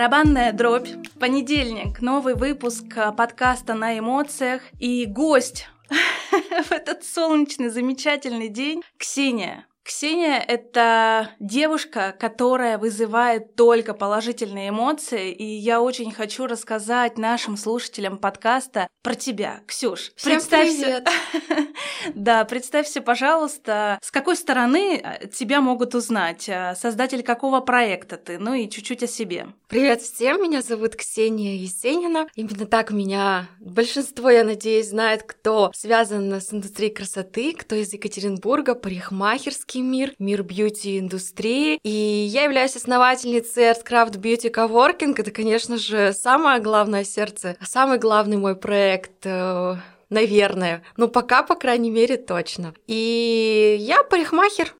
Барабанная дробь. Понедельник. Новый выпуск э, подкаста на эмоциях. И гость в этот солнечный, замечательный день Ксения. Ксения — это девушка, которая вызывает только положительные эмоции, и я очень хочу рассказать нашим слушателям подкаста про тебя, Ксюш. Всем представься... привет! да, представься, пожалуйста, с какой стороны э, тебя могут узнать, э, создатель какого проекта ты, ну и чуть-чуть о себе. Привет всем, меня зовут Ксения Есенина. Именно так меня большинство, я надеюсь, знает, кто связан с индустрией красоты, кто из Екатеринбурга, парикмахерский мир, мир бьюти-индустрии. И я являюсь основательницей Artcraft Beauty Coworking. Это, конечно же, самое главное сердце, самый главный мой проект э, наверное. Ну, пока, по крайней мере, точно. И я парикмахер.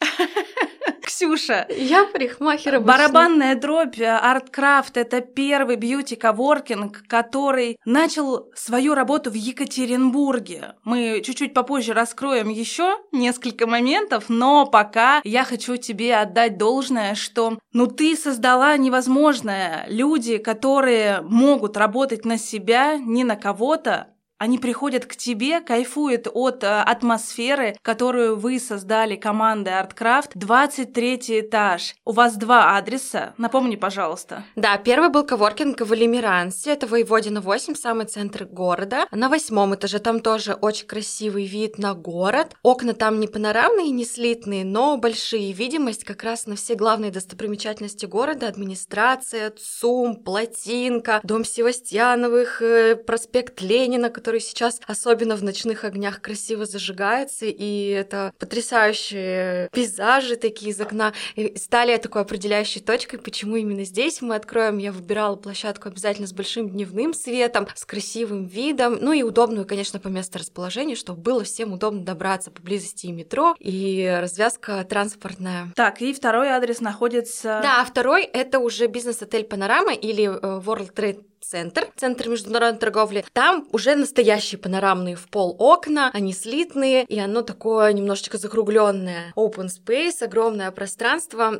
Ксюша. Я парикмахер обычно. Барабанная дробь, арткрафт — это первый бьюти-коворкинг, который начал свою работу в Екатеринбурге. Мы чуть-чуть попозже раскроем еще несколько моментов, но пока я хочу тебе отдать должное, что ну ты создала невозможное. Люди, которые могут работать на себя, не на кого-то, они приходят к тебе, кайфуют от э, атмосферы, которую вы создали командой ArtCraft. 23 этаж. У вас два адреса. Напомни, пожалуйста. Да, первый был коворкинг в Лемирансе. Это Воеводина 8, самый центр города. На восьмом этаже там тоже очень красивый вид на город. Окна там не панорамные, не слитные, но большие. Видимость как раз на все главные достопримечательности города. Администрация, ЦУМ, Плотинка, Дом Севастьяновых, э, проспект Ленина, который сейчас особенно в ночных огнях красиво зажигается, и это потрясающие пейзажи такие из окна. И стали такой определяющей точкой, почему именно здесь мы откроем. Я выбирала площадку обязательно с большим дневным светом, с красивым видом, ну и удобную, конечно, по месту расположения, чтобы было всем удобно добраться поблизости и метро, и развязка транспортная. Так, и второй адрес находится... Да, второй — это уже бизнес-отель «Панорама» или э, World Trade центр, центр международной торговли. Там уже настоящие панорамные в пол окна, они слитные, и оно такое немножечко закругленное. Open space, огромное пространство.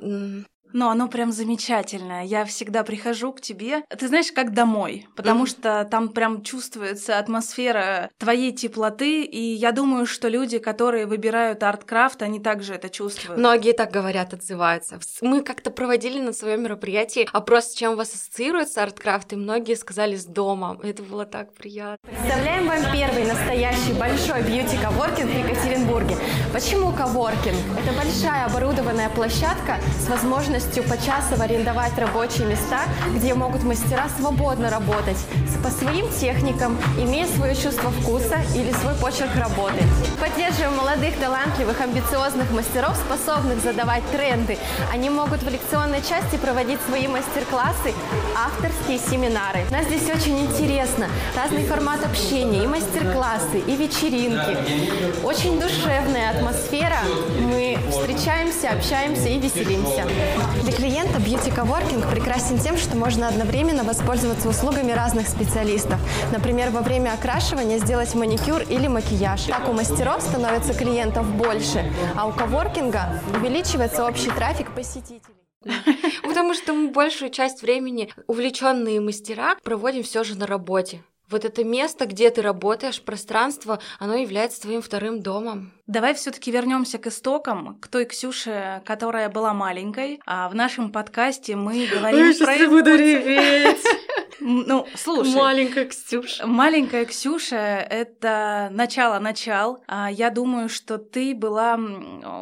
Но оно прям замечательное. Я всегда прихожу к тебе, ты знаешь, как домой, потому mm-hmm. что там прям чувствуется атмосфера твоей теплоты, и я думаю, что люди, которые выбирают арткрафт, они также это чувствуют. Многие так говорят, отзываются. Мы как-то проводили на своем мероприятии опрос, с чем у вас ассоциируется арткрафт, и многие сказали с домом. Это было так приятно. Представляем вам первый настоящий большой бьюти-коворкинг в Екатеринбурге. Почему коворкинг? Это большая оборудованная площадка с возможностью возможностью почасово арендовать рабочие места, где могут мастера свободно работать по своим техникам, имея свое чувство вкуса или свой почерк работы. Поддерживаем молодых, талантливых, амбициозных мастеров, способных задавать тренды. Они могут в лекционной части проводить свои мастер-классы, авторские семинары. У нас здесь очень интересно. Разный формат общения, и мастер-классы, и вечеринки. Очень душевная атмосфера. Мы встречаемся, общаемся и веселимся. Для клиента Beauty Coworking прекрасен тем, что можно одновременно воспользоваться услугами разных специалистов. Например, во время окрашивания сделать маникюр или макияж. Так у мастеров становится клиентов больше, а у коворкинга увеличивается общий трафик посетителей. Потому что мы большую часть времени увлеченные мастера проводим все же на работе. Вот это место, где ты работаешь, пространство, оно является твоим вторым домом. Давай все-таки вернемся к истокам, к той Ксюше, которая была маленькой. А в нашем подкасте мы говорим Ой, про... Я буду реветь! Ну, слушай. Маленькая Ксюша. Маленькая Ксюша — это начало-начал. А я думаю, что ты была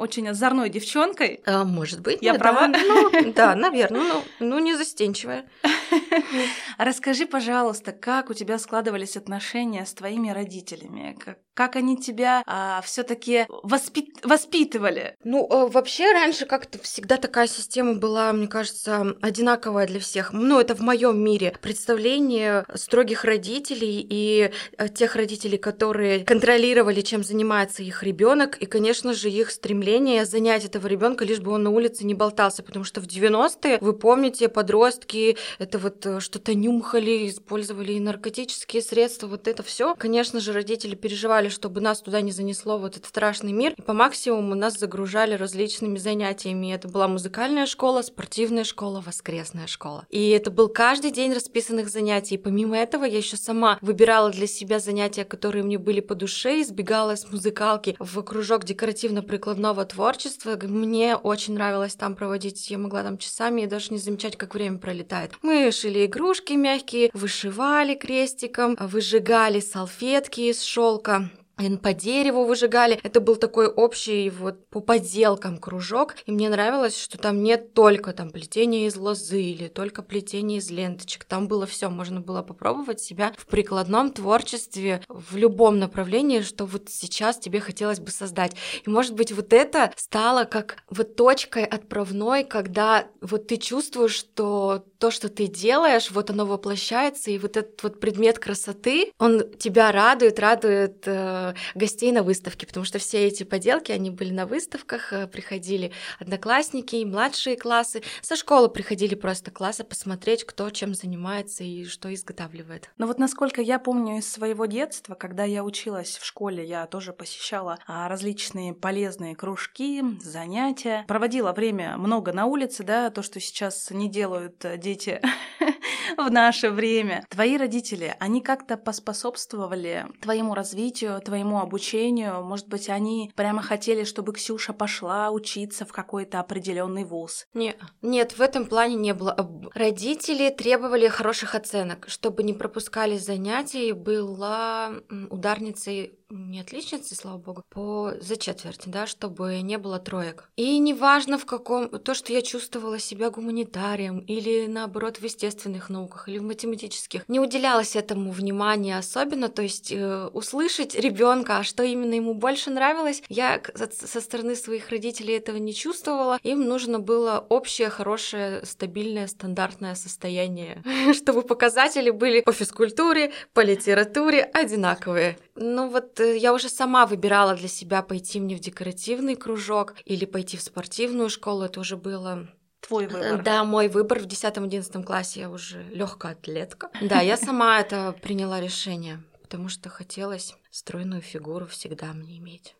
очень озорной девчонкой. А, может быть. Я права? Да, ну, да, наверное. Ну, ну, не застенчивая. Расскажи, пожалуйста, как у тебя складывались отношения с твоими родителями? Как, как они тебя а, все-таки воспит... воспитывали? Ну, а, вообще раньше как-то всегда такая система была, мне кажется, одинаковая для всех. Ну, это в моем мире представление представление строгих родителей и э, тех родителей, которые контролировали, чем занимается их ребенок, и, конечно же, их стремление занять этого ребенка, лишь бы он на улице не болтался, потому что в 90-е, вы помните, подростки это вот э, что-то нюхали, использовали и наркотические средства, вот это все. Конечно же, родители переживали, чтобы нас туда не занесло вот этот страшный мир, и по максимуму нас загружали различными занятиями. Это была музыкальная школа, спортивная школа, воскресная школа. И это был каждый день расписанных занятий. И помимо этого, я еще сама выбирала для себя занятия, которые мне были по душе, избегала с музыкалки в кружок декоративно-прикладного творчества. Мне очень нравилось там проводить, я могла там часами и даже не замечать, как время пролетает. Мы шили игрушки мягкие, вышивали крестиком, выжигали салфетки из шелка по дереву выжигали. Это был такой общий вот по поделкам кружок. И мне нравилось, что там нет только там плетения из лозы или только плетения из ленточек. Там было все, можно было попробовать себя в прикладном творчестве в любом направлении, что вот сейчас тебе хотелось бы создать. И может быть вот это стало как вот точкой отправной, когда вот ты чувствуешь, что то, что ты делаешь, вот оно воплощается, и вот этот вот предмет красоты, он тебя радует, радует э, гостей на выставке, потому что все эти поделки, они были на выставках, э, приходили одноклассники и младшие классы, со школы приходили просто классы посмотреть, кто чем занимается и что изготавливает. Но вот насколько я помню из своего детства, когда я училась в школе, я тоже посещала а, различные полезные кружки, занятия, проводила время много на улице, да, то, что сейчас не делают э, дети в наше время. Твои родители, они как-то поспособствовали твоему развитию, твоему обучению? Может быть, они прямо хотели, чтобы Ксюша пошла учиться в какой-то определенный вуз? Нет, нет, в этом плане не было. Родители требовали хороших оценок, чтобы не пропускали занятия. Была ударницей не отличницей, слава богу, по за четверть, да, чтобы не было троек. И неважно в каком, то, что я чувствовала себя гуманитарием или наоборот в естественных науках или в математических, не уделялось этому внимания особенно, то есть э, услышать ребенка, а что именно ему больше нравилось, я со стороны своих родителей этого не чувствовала. Им нужно было общее, хорошее, стабильное, стандартное состояние, чтобы показатели были по физкультуре, по литературе одинаковые. Ну вот э, я уже сама выбирала для себя пойти мне в декоративный кружок или пойти в спортивную школу. Это уже было Твой выбор. Да, мой выбор. В 10-11 классе я уже легкая атлетка. Да, я сама это приняла решение, потому что хотелось стройную фигуру всегда мне иметь.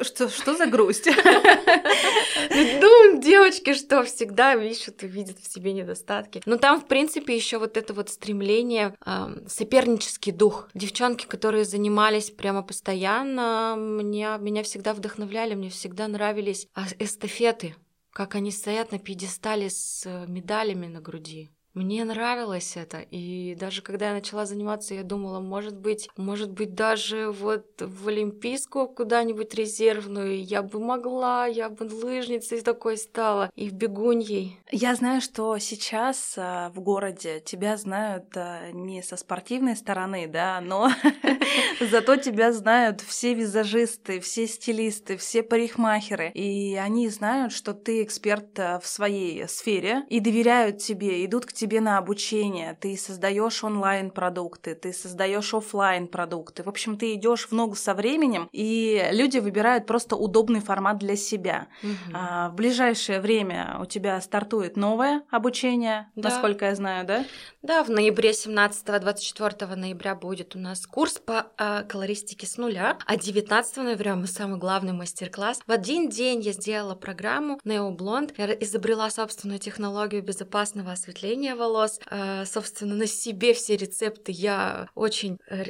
Что, что за грусть? Ну, девочки, что всегда ищут и видят в себе недостатки. Но там, в принципе, еще вот это вот стремление, сопернический дух. Девчонки, которые занимались прямо постоянно, меня, меня всегда вдохновляли, мне всегда нравились эстафеты, как они стоят на пьедестале с э, медалями на груди. Мне нравилось это, и даже когда я начала заниматься, я думала, может быть, может быть, даже вот в Олимпийскую куда-нибудь резервную я бы могла, я бы лыжницей такой стала, и в бегуньей. Я знаю, что сейчас а, в городе тебя знают а, не со спортивной стороны, да, но зато тебя знают все визажисты, все стилисты, все парикмахеры, и они знают, что ты эксперт а, в своей сфере и доверяют тебе, идут к тебе на обучение, ты создаешь онлайн-продукты, ты создаешь офлайн продукты. В общем, ты идешь в ногу со временем, и люди выбирают просто удобный формат для себя. Угу. А, в ближайшее время у тебя стартует новое обучение, да. насколько я знаю, да? Да, в ноябре 17-24 ноября будет у нас курс по э, колористике с нуля, а 19 ноября мы самый главный мастер-класс. В один день я сделала программу Neo Blonde, я изобрела собственную технологию безопасного осветления волос. Э, собственно, на себе все рецепты я очень, э,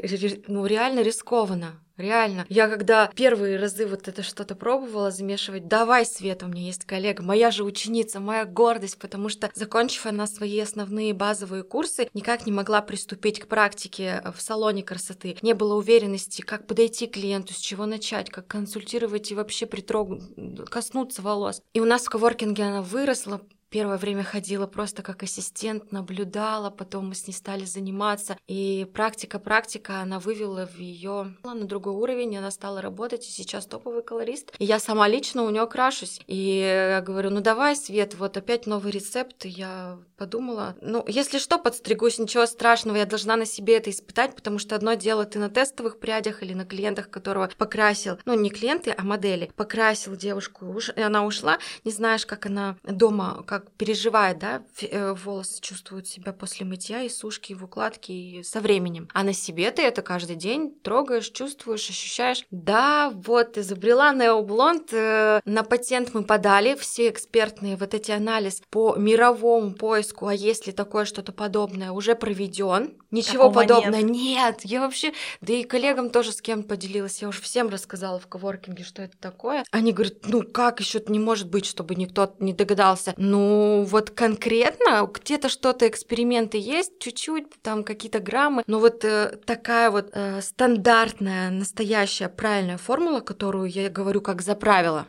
ну, реально рискованно Реально. Я когда первые разы вот это что-то пробовала замешивать, давай, Света, у меня есть коллега, моя же ученица, моя гордость, потому что, закончив она свои основные базовые курсы, никак не могла приступить к практике в салоне красоты. Не было уверенности, как подойти к клиенту, с чего начать, как консультировать и вообще притрогнуть, коснуться волос. И у нас в коворкинге она выросла, Первое время ходила просто как ассистент, наблюдала, потом мы с ней стали заниматься. И практика-практика, она вывела в ее на другой уровень, она стала работать, и сейчас топовый колорист. И я сама лично у нее крашусь. И я говорю, ну давай, Свет, вот опять новый рецепт. И я подумала, ну, если что, подстригусь, ничего страшного, я должна на себе это испытать, потому что одно дело ты на тестовых прядях или на клиентах, которого покрасил, ну, не клиенты, а модели, покрасил девушку, и она ушла, не знаешь, как она дома, как переживает, да, э, волосы чувствуют себя после мытья и сушки, и в укладке, и со временем. А на себе ты это каждый день трогаешь, чувствуешь, ощущаешь. Да, вот, изобрела Необлонд, э, на патент мы подали, все экспертные вот эти анализ по мировому поиску поиску, а есть ли такое что-то подобное, уже проведен. Ничего Такого подобного нет. нет. Я вообще, да и коллегам тоже с кем поделилась. Я уже всем рассказала в коворкинге, что это такое. Они говорят, ну как еще не может быть, чтобы никто не догадался. Ну вот конкретно где-то что-то эксперименты есть, чуть-чуть там какие-то граммы, но вот э, такая вот э, стандартная, настоящая, правильная формула, которую я говорю как за правило,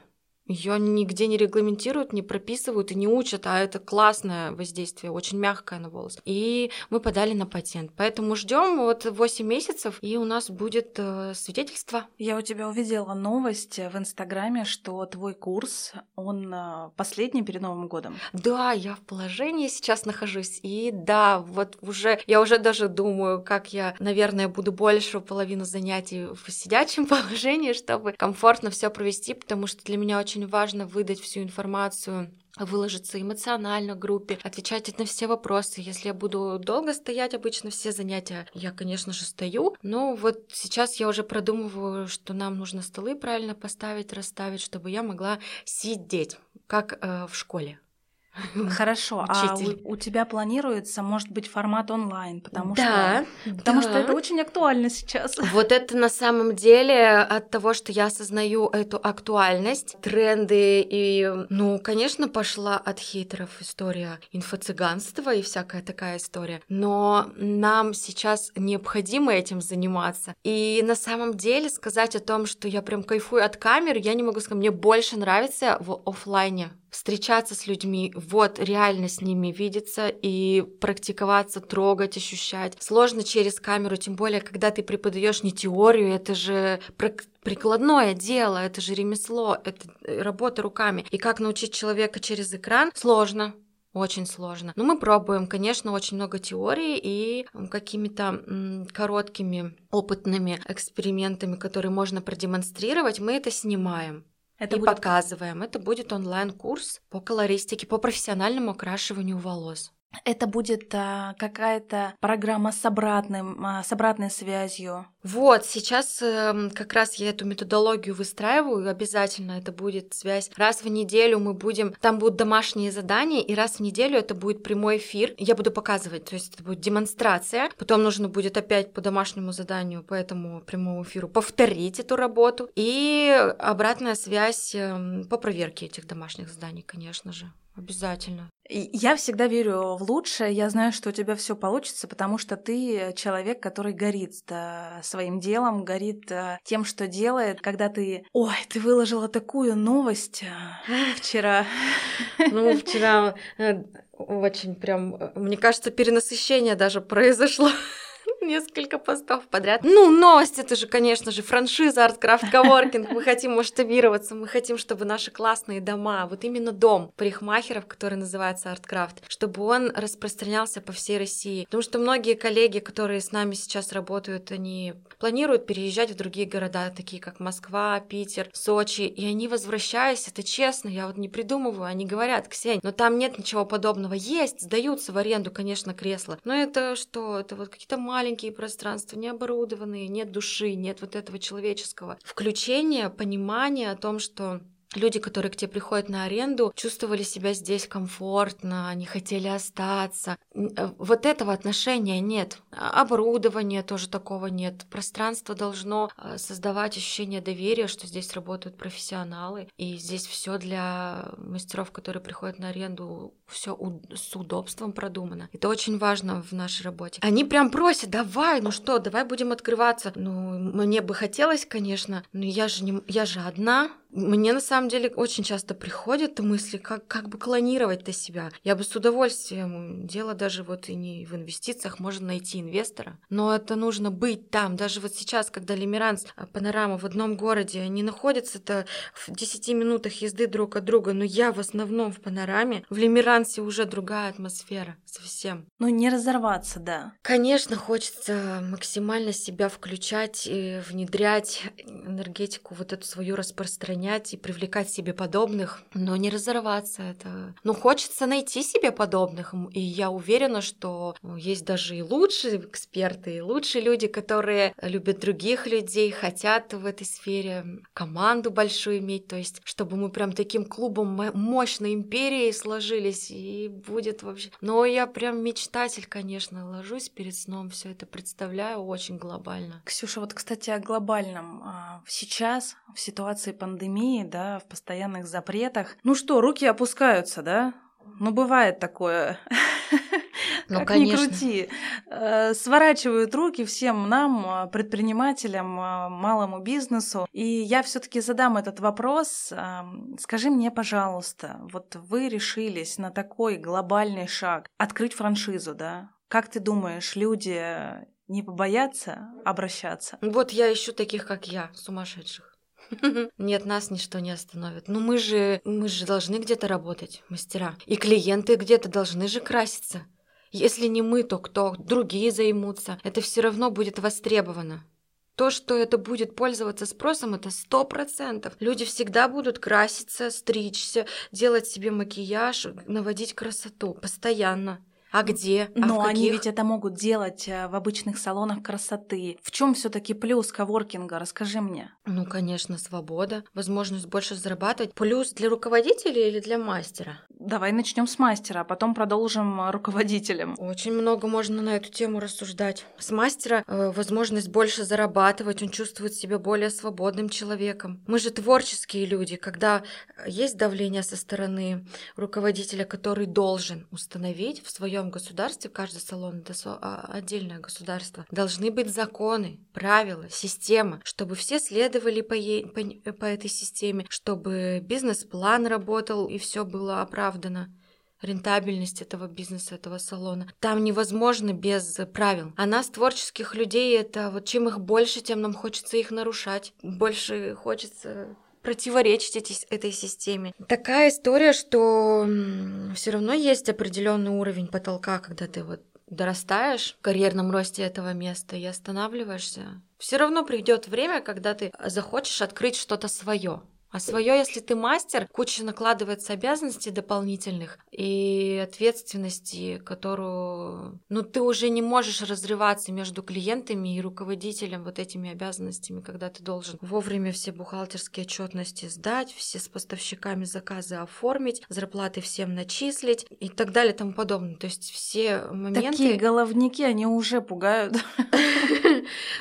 ее нигде не регламентируют, не прописывают и не учат, а это классное воздействие, очень мягкое на волос. И мы подали на патент. Поэтому ждем вот 8 месяцев, и у нас будет э, свидетельство. Я у тебя увидела новость в Инстаграме, что твой курс, он э, последний перед Новым годом. Да, я в положении сейчас нахожусь. И да, вот уже, я уже даже думаю, как я, наверное, буду большую половину занятий в сидячем положении, чтобы комфортно все провести, потому что для меня очень очень важно выдать всю информацию выложиться эмоционально в группе, отвечать на все вопросы. Если я буду долго стоять, обычно все занятия, я, конечно же, стою. Но вот сейчас я уже продумываю, что нам нужно столы правильно поставить, расставить, чтобы я могла сидеть, как э, в школе. Хорошо, а у, у тебя планируется, может быть, формат онлайн, потому да, что, потому да. что это очень актуально сейчас. Вот это на самом деле от того, что я осознаю эту актуальность, тренды и, ну, конечно, пошла от хейтеров история инфо-цыганства и всякая такая история, но нам сейчас необходимо этим заниматься. И на самом деле сказать о том, что я прям кайфую от камер, я не могу сказать, мне больше нравится в офлайне встречаться с людьми, вот реально с ними видеться и практиковаться, трогать, ощущать. Сложно через камеру, тем более, когда ты преподаешь не теорию, это же прикладное дело, это же ремесло, это э, работа руками. И как научить человека через экран сложно. Очень сложно. Но мы пробуем, конечно, очень много теории и какими-то короткими опытными экспериментами, которые можно продемонстрировать, мы это снимаем. Это и будет... показываем. Это будет онлайн-курс по колористике, по профессиональному окрашиванию волос. Это будет а, какая-то программа с, обратным, а, с обратной связью. Вот, сейчас э, как раз я эту методологию выстраиваю, обязательно это будет связь. Раз в неделю мы будем, там будут домашние задания, и раз в неделю это будет прямой эфир. Я буду показывать, то есть это будет демонстрация. Потом нужно будет опять по домашнему заданию, по этому прямому эфиру повторить эту работу. И обратная связь э, по проверке этих домашних заданий, конечно же. Обязательно. Я всегда верю в лучшее. Я знаю, что у тебя все получится, потому что ты человек, который горит да, своим делом, горит да, тем, что делает. Когда ты, ой, ты выложила такую новость э, вчера. Ну, вчера э, очень прям, э, мне кажется, перенасыщение даже произошло. несколько постов подряд. Ну, новость, это же, конечно же, франшиза Artcraft Coworking. Мы хотим масштабироваться, мы хотим, чтобы наши классные дома, вот именно дом парикмахеров, который называется Artcraft, чтобы он распространялся по всей России. Потому что многие коллеги, которые с нами сейчас работают, они планируют переезжать в другие города, такие как Москва, Питер, Сочи, и они возвращаясь, это честно, я вот не придумываю, они говорят, Ксень, но там нет ничего подобного. Есть, сдаются в аренду, конечно, кресла, но это что, это вот какие-то маленькие маленькие пространства, не оборудованные, нет души, нет вот этого человеческого включения, понимания о том, что люди, которые к тебе приходят на аренду, чувствовали себя здесь комфортно, они хотели остаться. Э, вот этого отношения нет. А, оборудования тоже такого нет. Пространство должно э, создавать ощущение доверия, что здесь работают профессионалы, и здесь все для мастеров, которые приходят на аренду, все с удобством продумано. Это очень важно в нашей работе. Они прям просят, давай, ну что, давай будем открываться. Ну, мне бы хотелось, конечно, но я же не, я же одна, Мне на самом деле очень часто приходят мысли, как, как бы клонировать-то себя. Я бы с удовольствием, дело даже вот и не в инвестициях, можно найти инвестора, но это нужно быть там. Даже вот сейчас, когда Лимеранс, а, Панорама в одном городе, они находятся-то в 10 минутах езды друг от друга, но я в основном в Панораме, в Лимерансе уже другая атмосфера совсем. Ну, не разорваться, да. Конечно, хочется максимально себя включать и внедрять энергетику вот эту свою распространять и привлекать себе подобных, но не разорваться это. Ну, хочется найти себе подобных, и я уверена, что ну, есть даже и лучшие эксперты, и лучшие люди, которые любят других людей, хотят в этой сфере команду большую иметь, то есть чтобы мы прям таким клубом мощной империей сложились, и будет вообще... Но я прям мечтатель, конечно, ложусь перед сном, все это представляю очень глобально. Ксюша, вот, кстати, о глобальном. А, сейчас, в ситуации пандемии, да, в постоянных запретах, ну что, руки опускаются, да? Ну, бывает такое. Ну, как конечно. ни крути. Э, сворачивают руки всем нам, а, предпринимателям, а, малому бизнесу. И я все таки задам этот вопрос. Скажи мне, пожалуйста, вот вы решились на такой глобальный шаг, открыть франшизу, да? Как ты думаешь, люди не побоятся обращаться? Вот я ищу таких, как я, сумасшедших. Нет, нас ничто не остановит. Ну мы же, мы же должны где-то работать, мастера. И клиенты где-то должны же краситься. Если не мы, то кто? Другие займутся. Это все равно будет востребовано. То, что это будет пользоваться спросом, это сто процентов. Люди всегда будут краситься, стричься, делать себе макияж, наводить красоту постоянно. А где? А Но они ведь это могут делать э, в обычных салонах красоты. В чем все-таки плюс коворкинга? Расскажи мне. Ну, конечно, свобода, возможность больше зарабатывать. Плюс для руководителя или для мастера? Давай начнем с мастера, а потом продолжим э, руководителем. Очень много можно на эту тему рассуждать. С мастера э, возможность больше зарабатывать, он чувствует себя более свободным человеком. Мы же творческие люди, когда есть давление со стороны руководителя, который должен установить в своем своем государстве, каждый салон это а, отдельное государство, должны быть законы, правила, система, чтобы все следовали по, ей, по, по этой системе, чтобы бизнес-план работал и все было оправдано рентабельность этого бизнеса, этого салона. Там невозможно без правил. А нас, творческих людей, это вот чем их больше, тем нам хочется их нарушать. Больше хочется противоречить эти, этой системе. Такая история, что все равно есть определенный уровень потолка, когда ты вот дорастаешь в карьерном росте этого места и останавливаешься. Все равно придет время, когда ты захочешь открыть что-то свое. А свое, если ты мастер, куча накладывается обязанностей дополнительных и ответственности, которую, ну, ты уже не можешь разрываться между клиентами и руководителем вот этими обязанностями, когда ты должен вовремя все бухгалтерские отчетности сдать, все с поставщиками заказы оформить, зарплаты всем начислить и так далее и тому подобное. То есть все моменты... Такие головники, они уже пугают.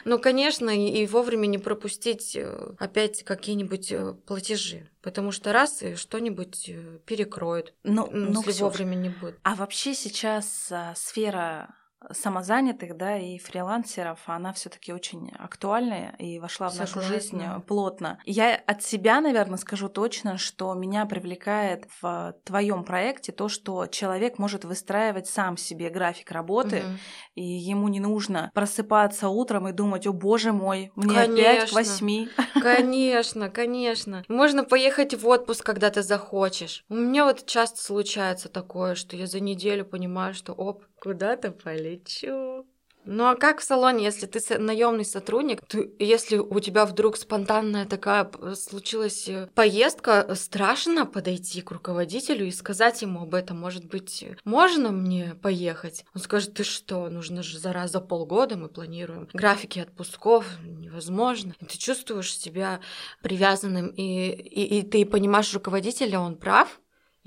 Ну, конечно, и вовремя не пропустить э, опять какие-нибудь э, платежи. Потому что раз и что-нибудь э, перекроют, ну, ну, если вовремя не будет. А вообще сейчас а, сфера самозанятых, да, и фрилансеров, она все-таки очень актуальная и вошла в нашу жизнь плотно. Я от себя, наверное, скажу точно, что меня привлекает в твоем проекте то, что человек может выстраивать сам себе график работы, угу. и ему не нужно просыпаться утром и думать, о боже мой, мне конечно, опять к восьми. Конечно, конечно. Можно поехать в отпуск, когда ты захочешь. У меня вот часто случается такое, что я за неделю понимаю, что оп, куда-то полечу. Ну а как в салоне, если ты наемный сотрудник, ты, если у тебя вдруг спонтанная такая случилась э, поездка, страшно подойти к руководителю и сказать ему об этом. Может быть, можно мне поехать? Он скажет, ты что, нужно же за раз за полгода мы планируем графики отпусков, невозможно. И ты чувствуешь себя привязанным, и, и, и ты понимаешь руководителя, он прав,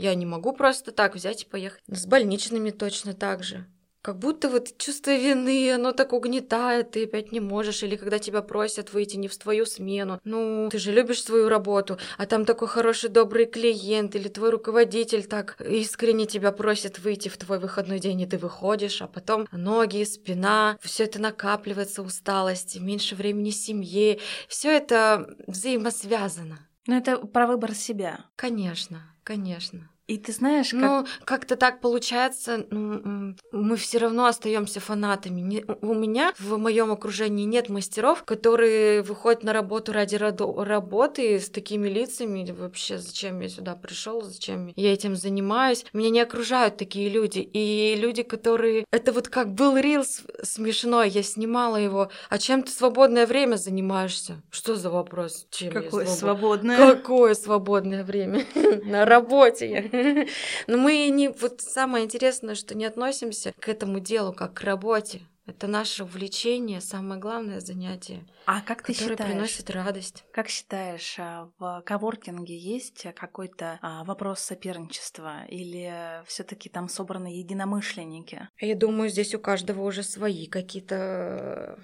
я не могу просто так взять и поехать. С больничными точно так же. Как будто вот чувство вины, оно так угнетает, ты опять не можешь, или когда тебя просят выйти не в твою смену. Ну, ты же любишь свою работу, а там такой хороший, добрый клиент, или твой руководитель так искренне тебя просит выйти в твой выходной день, и ты выходишь, а потом ноги, спина, все это накапливается, усталость, меньше времени семье, все это взаимосвязано. Но это про выбор себя. Конечно, конечно. И ты знаешь, как... Ну, как-то так получается, мы все равно остаемся фанатами. У меня в моем окружении нет мастеров, которые выходят на работу ради работы с такими лицами. Вообще, зачем я сюда пришел, зачем я этим занимаюсь? Меня не окружают такие люди. И люди, которые... Это вот как был рилс смешной, я снимала его. А чем ты свободное время занимаешься? Что за вопрос? Чем Какое свободное? Какое свободное время? На работе я. Но мы не... Вот самое интересное, что не относимся к этому делу как к работе. Это наше увлечение, самое главное занятие. А как ты которое считаешь? приносит радость. Как считаешь, а, в коворкинге есть какой-то а, вопрос соперничества или все-таки там собраны единомышленники? Я думаю, здесь у каждого уже свои какие-то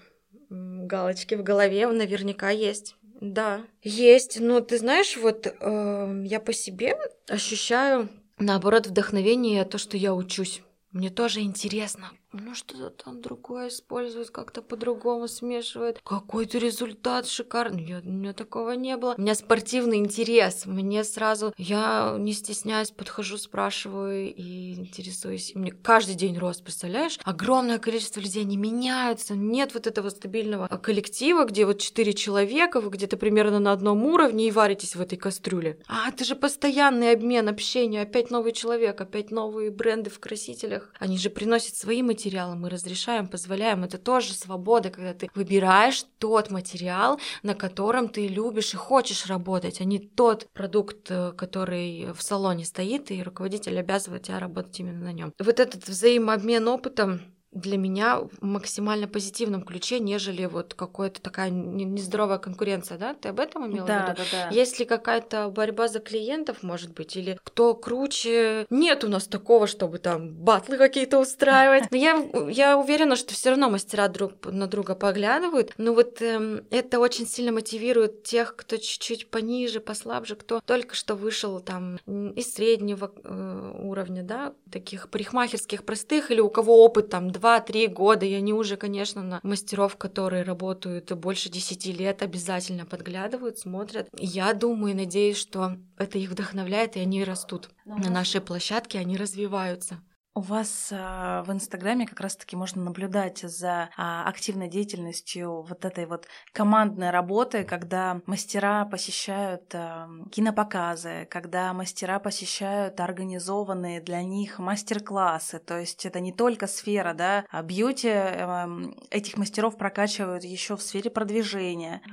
галочки в голове наверняка есть. Да, есть. Но ты знаешь, вот э, я по себе ощущаю, наоборот, вдохновение, то, что я учусь. Мне тоже интересно, ну что-то там другое используют, как-то по-другому смешивают. Какой-то результат шикарный. Я, у меня такого не было. У меня спортивный интерес. Мне сразу, я не стесняюсь, подхожу, спрашиваю и интересуюсь. Мне каждый день рост, представляешь? Огромное количество людей, они меняются. Нет вот этого стабильного коллектива, где вот четыре человека, вы где-то примерно на одном уровне и варитесь в этой кастрюле. А это же постоянный обмен, общение, опять новый человек, опять новые бренды в красителях. Они же приносят свои материалы материалы мы разрешаем, позволяем. Это тоже свобода, когда ты выбираешь тот материал, на котором ты любишь и хочешь работать, а не тот продукт, э, который в салоне стоит, и руководитель обязывает тебя работать именно на нем. Вот этот взаимообмен опытом для меня в максимально позитивном ключе, нежели вот какая-то такая нездоровая конкуренция, да? Ты об этом имела да, в виду? Да, да. Есть ли какая-то борьба за клиентов, может быть, или кто круче? Нет у нас такого, чтобы там батлы какие-то устраивать. Но я, я уверена, что все равно мастера друг на друга поглядывают. Но вот эм, это очень сильно мотивирует тех, кто чуть-чуть пониже, послабже, кто только что вышел там из среднего э, уровня, да, таких парикмахерских простых, или у кого опыт там 2-3 года, и они уже, конечно, на мастеров, которые работают больше 10 лет, обязательно подглядывают, смотрят. Я думаю и надеюсь, что это их вдохновляет, и они растут. Но на нашей площадке они развиваются. У вас а, в Инстаграме как раз-таки можно наблюдать за а, активной деятельностью вот этой вот командной работы, когда мастера посещают кинопоказы, когда мастера посещают организованные для них мастер-классы. То есть это не только сфера, да, а бьюти а, этих мастеров прокачивают еще в сфере продвижения,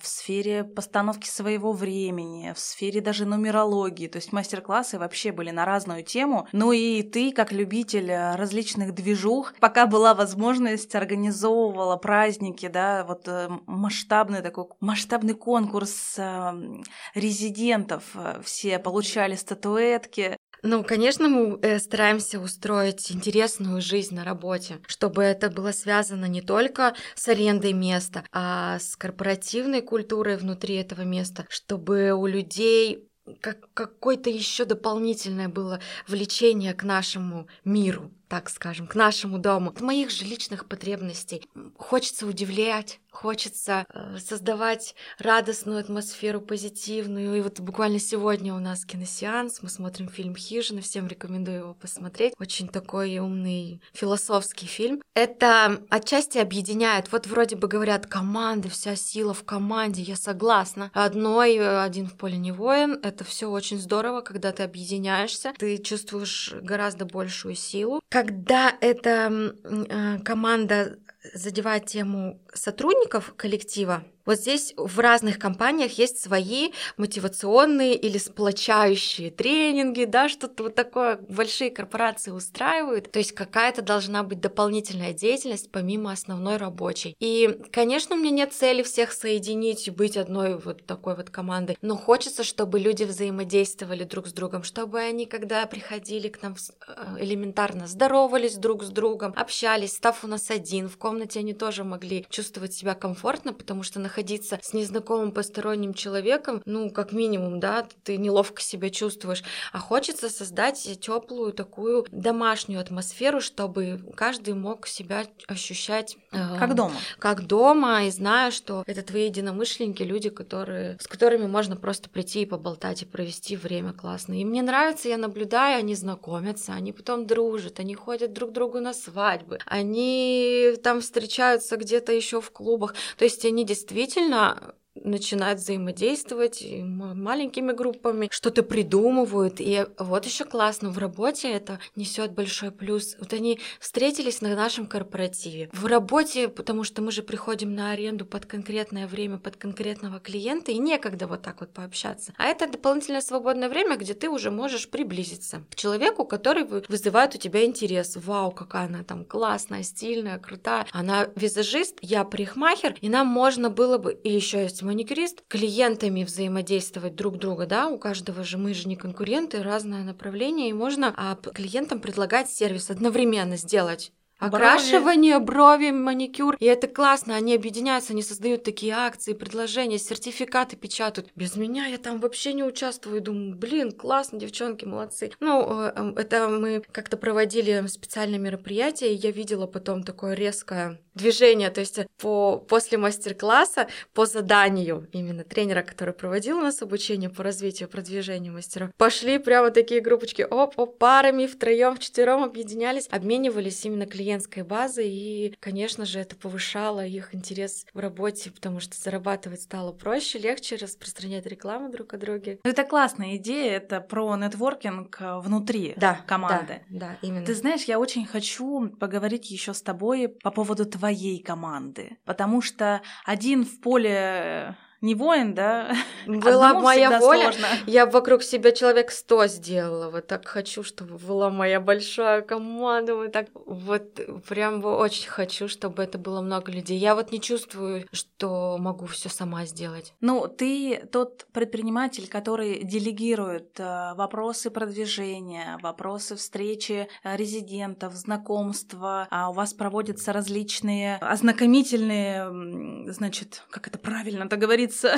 в сфере постановки своего времени, в сфере даже нумерологии. То есть мастер-классы вообще были на разную тему. Ну и ты, как любитель любитель э, различных движух. Пока была возможность, организовывала праздники, да, вот э, масштабный такой, масштабный конкурс эм, резидентов. Э, все получали статуэтки. Ну, конечно, мы стараемся устроить интересную жизнь на работе, чтобы это было связано не только с арендой места, а с корпоративной культурой внутри этого места, чтобы у людей как какое-то еще дополнительное было влечение к нашему миру так скажем, к нашему дому, от моих же личных потребностей. Хочется удивлять, хочется э, создавать радостную атмосферу, позитивную. И вот буквально сегодня у нас киносеанс, мы смотрим фильм «Хижина», всем рекомендую его посмотреть. Очень такой умный философский фильм. Это отчасти объединяет. Вот вроде бы говорят, команда, вся сила в команде, я согласна. Одной, один в поле не воин. Это все очень здорово, когда ты объединяешься, ты чувствуешь гораздо большую силу. Когда эта э, команда задевает тему сотрудников коллектива, вот здесь в разных компаниях есть свои мотивационные или сплочающие тренинги, да, что-то вот такое большие корпорации устраивают. То есть какая-то должна быть дополнительная деятельность помимо основной рабочей. И, конечно, у меня нет цели всех соединить и быть одной вот такой вот командой, но хочется, чтобы люди взаимодействовали друг с другом, чтобы они, когда приходили к нам, э, элементарно здоровались друг с другом, общались, став у нас один в комнате, они тоже могли чувствовать себя комфортно, потому что находиться с незнакомым посторонним человеком, ну, как минимум, да, ты неловко себя чувствуешь, а хочется создать теплую такую домашнюю атмосферу, чтобы каждый мог себя ощущать э, как дома. Как дома, и зная, что это твои единомышленники, люди, которые, с которыми можно просто прийти и поболтать и провести время классно. И мне нравится, я наблюдаю, они знакомятся, они потом дружат, они ходят друг к другу на свадьбы, они там встречаются где-то еще в клубах. То есть они действительно действительно начинают взаимодействовать маленькими группами, что-то придумывают. И вот еще классно, в работе это несет большой плюс. Вот они встретились на нашем корпоративе. В работе, потому что мы же приходим на аренду под конкретное время, под конкретного клиента, и некогда вот так вот пообщаться. А это дополнительное свободное время, где ты уже можешь приблизиться к человеку, который вызывает у тебя интерес. Вау, какая она там классная, стильная, крутая. Она визажист, я парикмахер, и нам можно было бы, и еще есть маникюрист, клиентами взаимодействовать друг друга, да, у каждого же мы же не конкуренты, разное направление, и можно а, клиентам предлагать сервис одновременно сделать. Окрашивание, брови. брови, маникюр. И это классно, они объединяются, они создают такие акции, предложения, сертификаты печатают. Без меня я там вообще не участвую. Думаю, блин, классно, девчонки, молодцы. Ну, э, эм, это мы как-то проводили специальное мероприятие, и я видела потом такое резкое движение, то есть по, после мастер-класса, по заданию именно тренера, который проводил у нас обучение по развитию, продвижению мастеров, пошли прямо такие группочки, оп-оп, парами, втроем, вчетвером объединялись, обменивались именно клиентской базой, и, конечно же, это повышало их интерес в работе, потому что зарабатывать стало проще, легче распространять рекламу друг о друге. Ну, это классная идея, это про нетворкинг э, внутри да, команды. Да, да, именно. Ты знаешь, я очень хочу поговорить еще с тобой по поводу твоей команды. Потому что один в поле не воин, да? Была Одному моя воля. Сложно. Я вокруг себя человек сто сделала. Вот так хочу, чтобы была моя большая команда. Вот так вот прям очень хочу, чтобы это было много людей. Я вот не чувствую, что могу все сама сделать. Ну, ты тот предприниматель, который делегирует э, вопросы продвижения, вопросы встречи э, резидентов, знакомства. А у вас проводятся различные ознакомительные, значит, как это правильно-то говорится, говорится,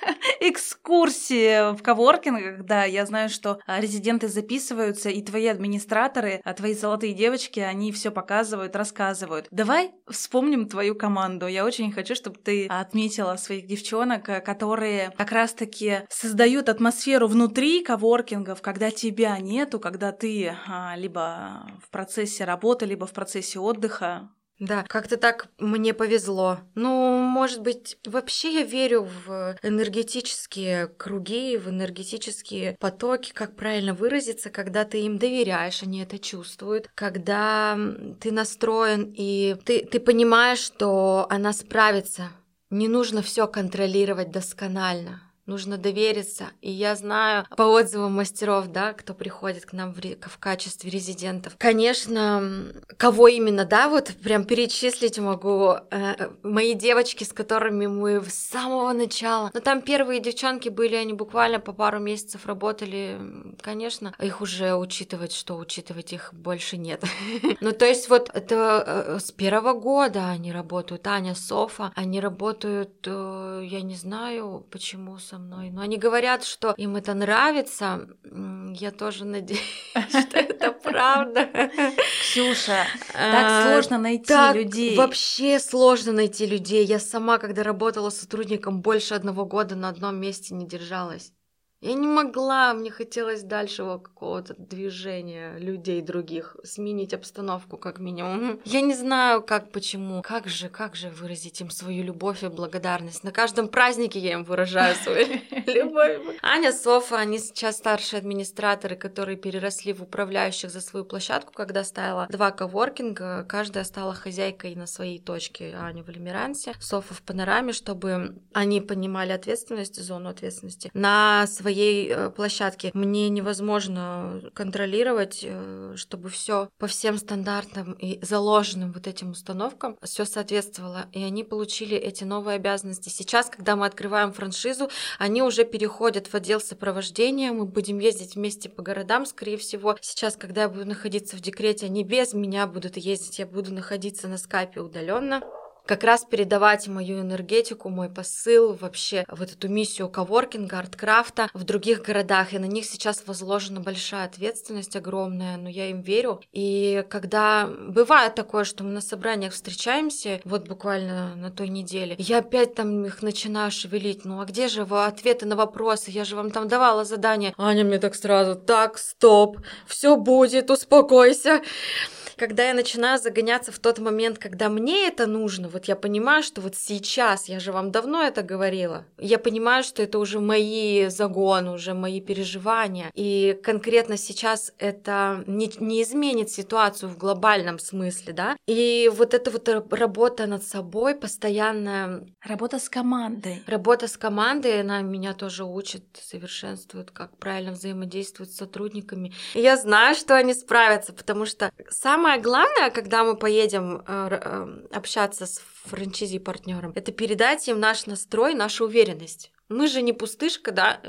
экскурсии в коворкингах, да, я знаю, что а, резиденты записываются, и твои администраторы, а твои золотые девочки, они все показывают, рассказывают. Давай вспомним твою команду. Я очень хочу, чтобы ты отметила своих девчонок, э, которые как раз-таки создают атмосферу внутри коворкингов, когда тебя нету, когда ты а, либо в процессе работы, либо в процессе отдыха. Да, как-то так мне повезло. Ну, может быть, вообще я верю в энергетические круги, в энергетические потоки, как правильно выразиться, когда ты им доверяешь, они это чувствуют, когда ты настроен и ты, ты понимаешь, что она справится. Не нужно все контролировать досконально нужно довериться. И я знаю по отзывам мастеров, да, кто приходит к нам в, в качестве резидентов. Конечно, кого именно, да, вот прям перечислить могу. Э, мои девочки, с которыми мы с самого начала. Но там первые девчонки были, они буквально по пару месяцев работали. Конечно, их уже учитывать, что учитывать их больше нет. Ну, то есть вот это э, с первого года они работают. Аня, Софа, они работают, э, я не знаю, почему со мной. Но они говорят, что им это нравится. Я тоже надеюсь, что это правда. Ксюша, так а, сложно найти людей. Вообще сложно найти людей. Я сама, когда работала сотрудником больше одного года, на одном месте не держалась. Я не могла, мне хотелось дальшего какого-то движения людей других, сменить обстановку как минимум. Я не знаю, как, почему. Как же, как же выразить им свою любовь и благодарность? На каждом празднике я им выражаю свою любовь. Аня, Софа, они сейчас старшие администраторы, которые переросли в управляющих за свою площадку, когда ставила два коворкинга, каждая стала хозяйкой на своей точке. Аня в Лемирансе, Софа в Панораме, чтобы они понимали ответственность, зону ответственности на своей своей э, площадке. Мне невозможно контролировать, э, чтобы все по всем стандартам и заложенным вот этим установкам все соответствовало. И они получили эти новые обязанности. Сейчас, когда мы открываем франшизу, они уже переходят в отдел сопровождения. Мы будем ездить вместе по городам, скорее всего. Сейчас, когда я буду находиться в декрете, они без меня будут ездить. Я буду находиться на скайпе удаленно как раз передавать мою энергетику, мой посыл, вообще вот эту миссию коворкинга, арткрафта в других городах. И на них сейчас возложена большая ответственность огромная, но я им верю. И когда бывает такое, что мы на собраниях встречаемся, вот буквально на той неделе, я опять там их начинаю шевелить. Ну а где же вы ответы на вопросы? Я же вам там давала задание. Аня мне так сразу, так, стоп, все будет, успокойся когда я начинаю загоняться в тот момент, когда мне это нужно, вот я понимаю, что вот сейчас, я же вам давно это говорила, я понимаю, что это уже мои загоны, уже мои переживания, и конкретно сейчас это не, не изменит ситуацию в глобальном смысле, да, и вот эта вот работа над собой, постоянная... Работа с командой. Работа с командой, она меня тоже учит, совершенствует, как правильно взаимодействовать с сотрудниками. И я знаю, что они справятся, потому что самое самое главное, когда мы поедем э, э, общаться с франчизи партнером, это передать им наш настрой, нашу уверенность. Мы же не пустышка, да.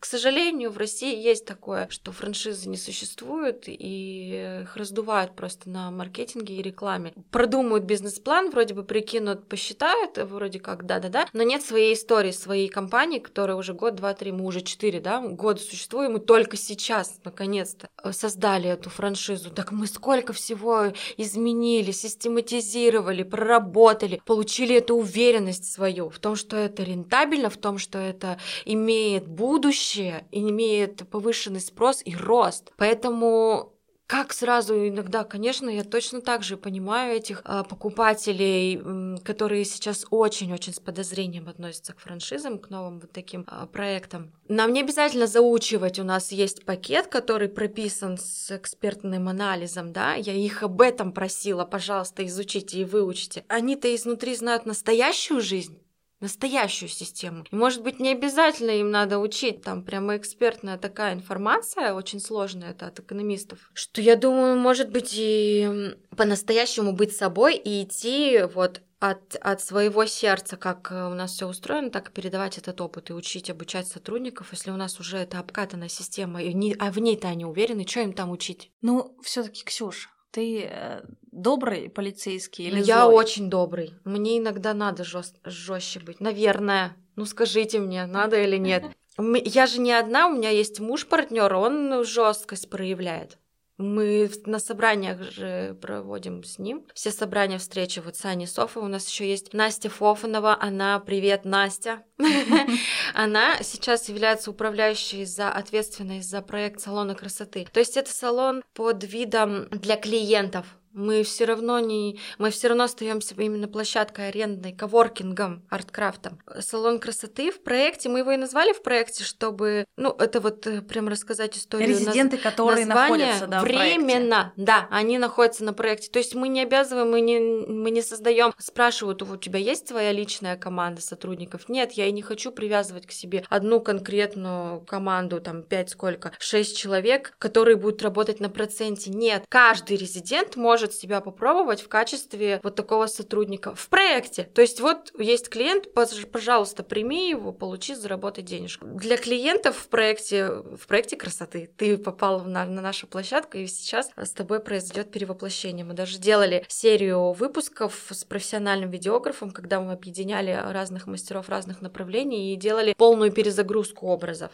К сожалению, в России есть такое, что франшизы не существуют, и их раздувают просто на маркетинге и рекламе. Продумают бизнес-план, вроде бы прикинут, посчитают, вроде как да-да-да, но нет своей истории, своей компании, которая уже год, два, три, мы уже четыре, да, год существуем, и только сейчас, наконец-то, создали эту франшизу. Так мы сколько всего изменили, систематизировали, проработали, получили эту уверенность свою в том, что это рентабельно, в том, что это имеет будущее, имеет повышенный спрос и рост. Поэтому как сразу иногда, конечно, я точно так же понимаю этих а, покупателей, которые сейчас очень-очень с подозрением относятся к франшизам, к новым вот таким а, проектам. Нам не обязательно заучивать, у нас есть пакет, который прописан с экспертным анализом, да, я их об этом просила, пожалуйста, изучите и выучите. Они-то изнутри знают настоящую жизнь, настоящую систему. И, может быть, не обязательно им надо учить, там прямо экспертная такая информация, очень сложная это от экономистов, что я думаю, может быть, и по-настоящему быть собой и идти вот от, от своего сердца, как э, у нас все устроено, так и передавать этот опыт и учить, обучать сотрудников, если у нас уже это обкатанная система, и не, а в ней-то они уверены, что им там учить? Ну, все-таки, Ксюш, ты э, добрый полицейский или Я злой? очень добрый. Мне иногда надо жестче быть. Наверное. Ну скажите мне, надо или нет. Я же не одна, у меня есть муж-партнер, он жесткость проявляет. Мы на собраниях же проводим с ним. Все собрания, встречи вот с Аней Софой. У нас еще есть Настя Фофанова. Она, привет, Настя. Она сейчас является управляющей за ответственной за проект салона красоты. То есть это салон под видом для клиентов мы все равно не, мы все равно остаемся именно площадкой арендной, коворкингом, арткрафтом. Салон красоты в проекте, мы его и назвали в проекте, чтобы, ну, это вот э, прям рассказать историю. Резиденты, наз... которые находятся, да, временно, да, они находятся на проекте. То есть мы не обязываем, мы не, мы не создаем. Спрашивают, у тебя есть твоя личная команда сотрудников? Нет, я и не хочу привязывать к себе одну конкретную команду, там, пять сколько, шесть человек, которые будут работать на проценте. Нет, каждый резидент может может себя попробовать в качестве вот такого сотрудника в проекте. То есть вот есть клиент, пожалуйста, прими его, получи, заработай денежку. Для клиентов в проекте, в проекте красоты ты попал на, на нашу площадку, и сейчас с тобой произойдет перевоплощение. Мы даже делали серию выпусков с профессиональным видеографом, когда мы объединяли разных мастеров разных направлений и делали полную перезагрузку образов.